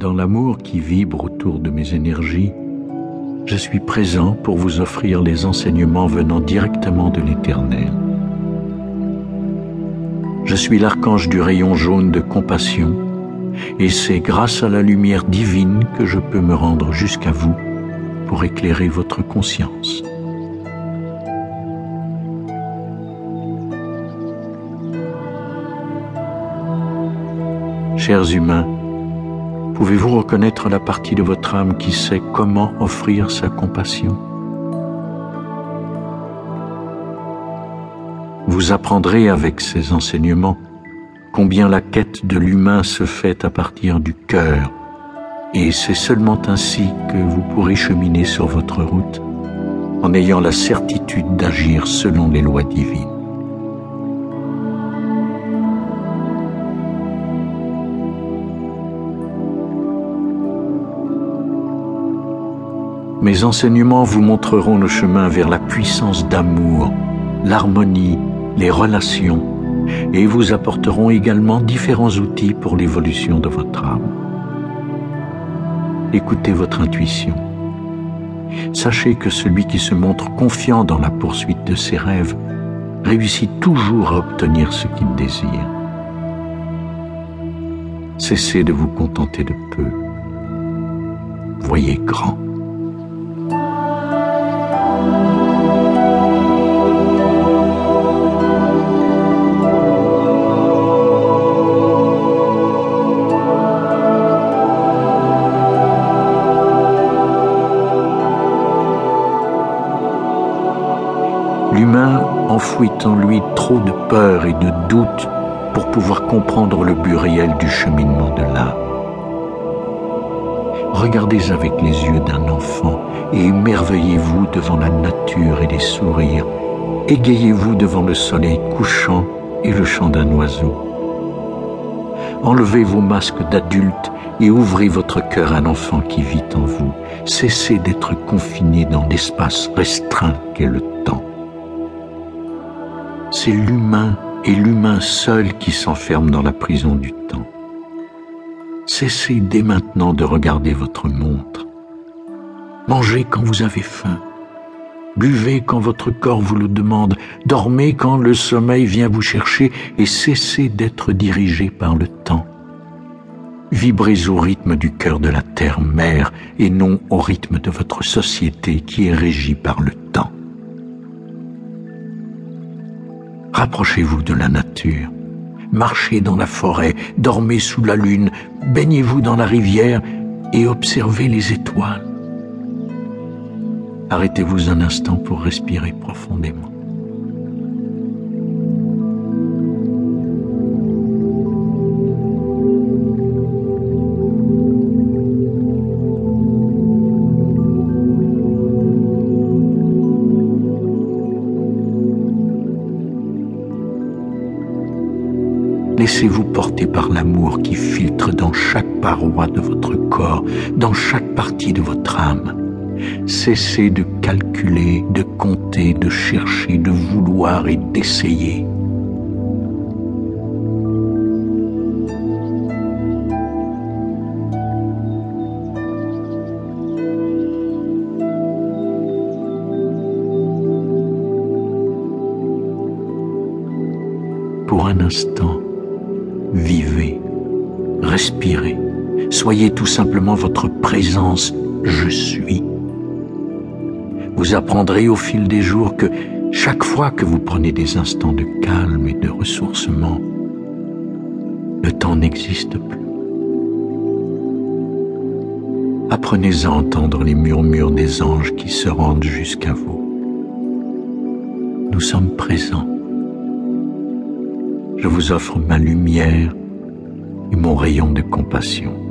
Dans l'amour qui vibre autour de mes énergies, je suis présent pour vous offrir les enseignements venant directement de l'Éternel. Je suis l'archange du rayon jaune de compassion, et c'est grâce à la lumière divine que je peux me rendre jusqu'à vous pour éclairer votre conscience. Chers humains, pouvez-vous reconnaître la partie de votre âme qui sait comment offrir sa compassion? Vous apprendrez avec ces enseignements combien la quête de l'humain se fait à partir du cœur, et c'est seulement ainsi que vous pourrez cheminer sur votre route en ayant la certitude d'agir selon les lois divines. Mes enseignements vous montreront le chemin vers la puissance d'amour, l'harmonie, les relations, et vous apporteront également différents outils pour l'évolution de votre âme. Écoutez votre intuition. Sachez que celui qui se montre confiant dans la poursuite de ses rêves réussit toujours à obtenir ce qu'il désire. Cessez de vous contenter de peu. Voyez grand. L'humain enfouit en lui trop de peur et de doute pour pouvoir comprendre le but réel du cheminement de l'âme. Regardez avec les yeux d'un enfant et émerveillez-vous devant la nature et les sourires. Égayez-vous devant le soleil couchant et le chant d'un oiseau. Enlevez vos masques d'adulte et ouvrez votre cœur à l'enfant qui vit en vous. Cessez d'être confiné dans l'espace restreint qu'est le. C'est l'humain et l'humain seul qui s'enferme dans la prison du temps. Cessez dès maintenant de regarder votre montre. Mangez quand vous avez faim. Buvez quand votre corps vous le demande. Dormez quand le sommeil vient vous chercher et cessez d'être dirigé par le temps. Vibrez au rythme du cœur de la terre-mère et non au rythme de votre société qui est régie par le temps. Rapprochez-vous de la nature, marchez dans la forêt, dormez sous la lune, baignez-vous dans la rivière et observez les étoiles. Arrêtez-vous un instant pour respirer profondément. Laissez-vous porter par l'amour qui filtre dans chaque paroi de votre corps, dans chaque partie de votre âme. Cessez de calculer, de compter, de chercher, de vouloir et d'essayer. Pour un instant, vivez, respirez, soyez tout simplement votre présence, je suis. Vous apprendrez au fil des jours que chaque fois que vous prenez des instants de calme et de ressourcement, le temps n'existe plus. Apprenez à entendre les murmures des anges qui se rendent jusqu'à vous. Nous sommes présents je vous offre ma lumière et mon rayon de compassion.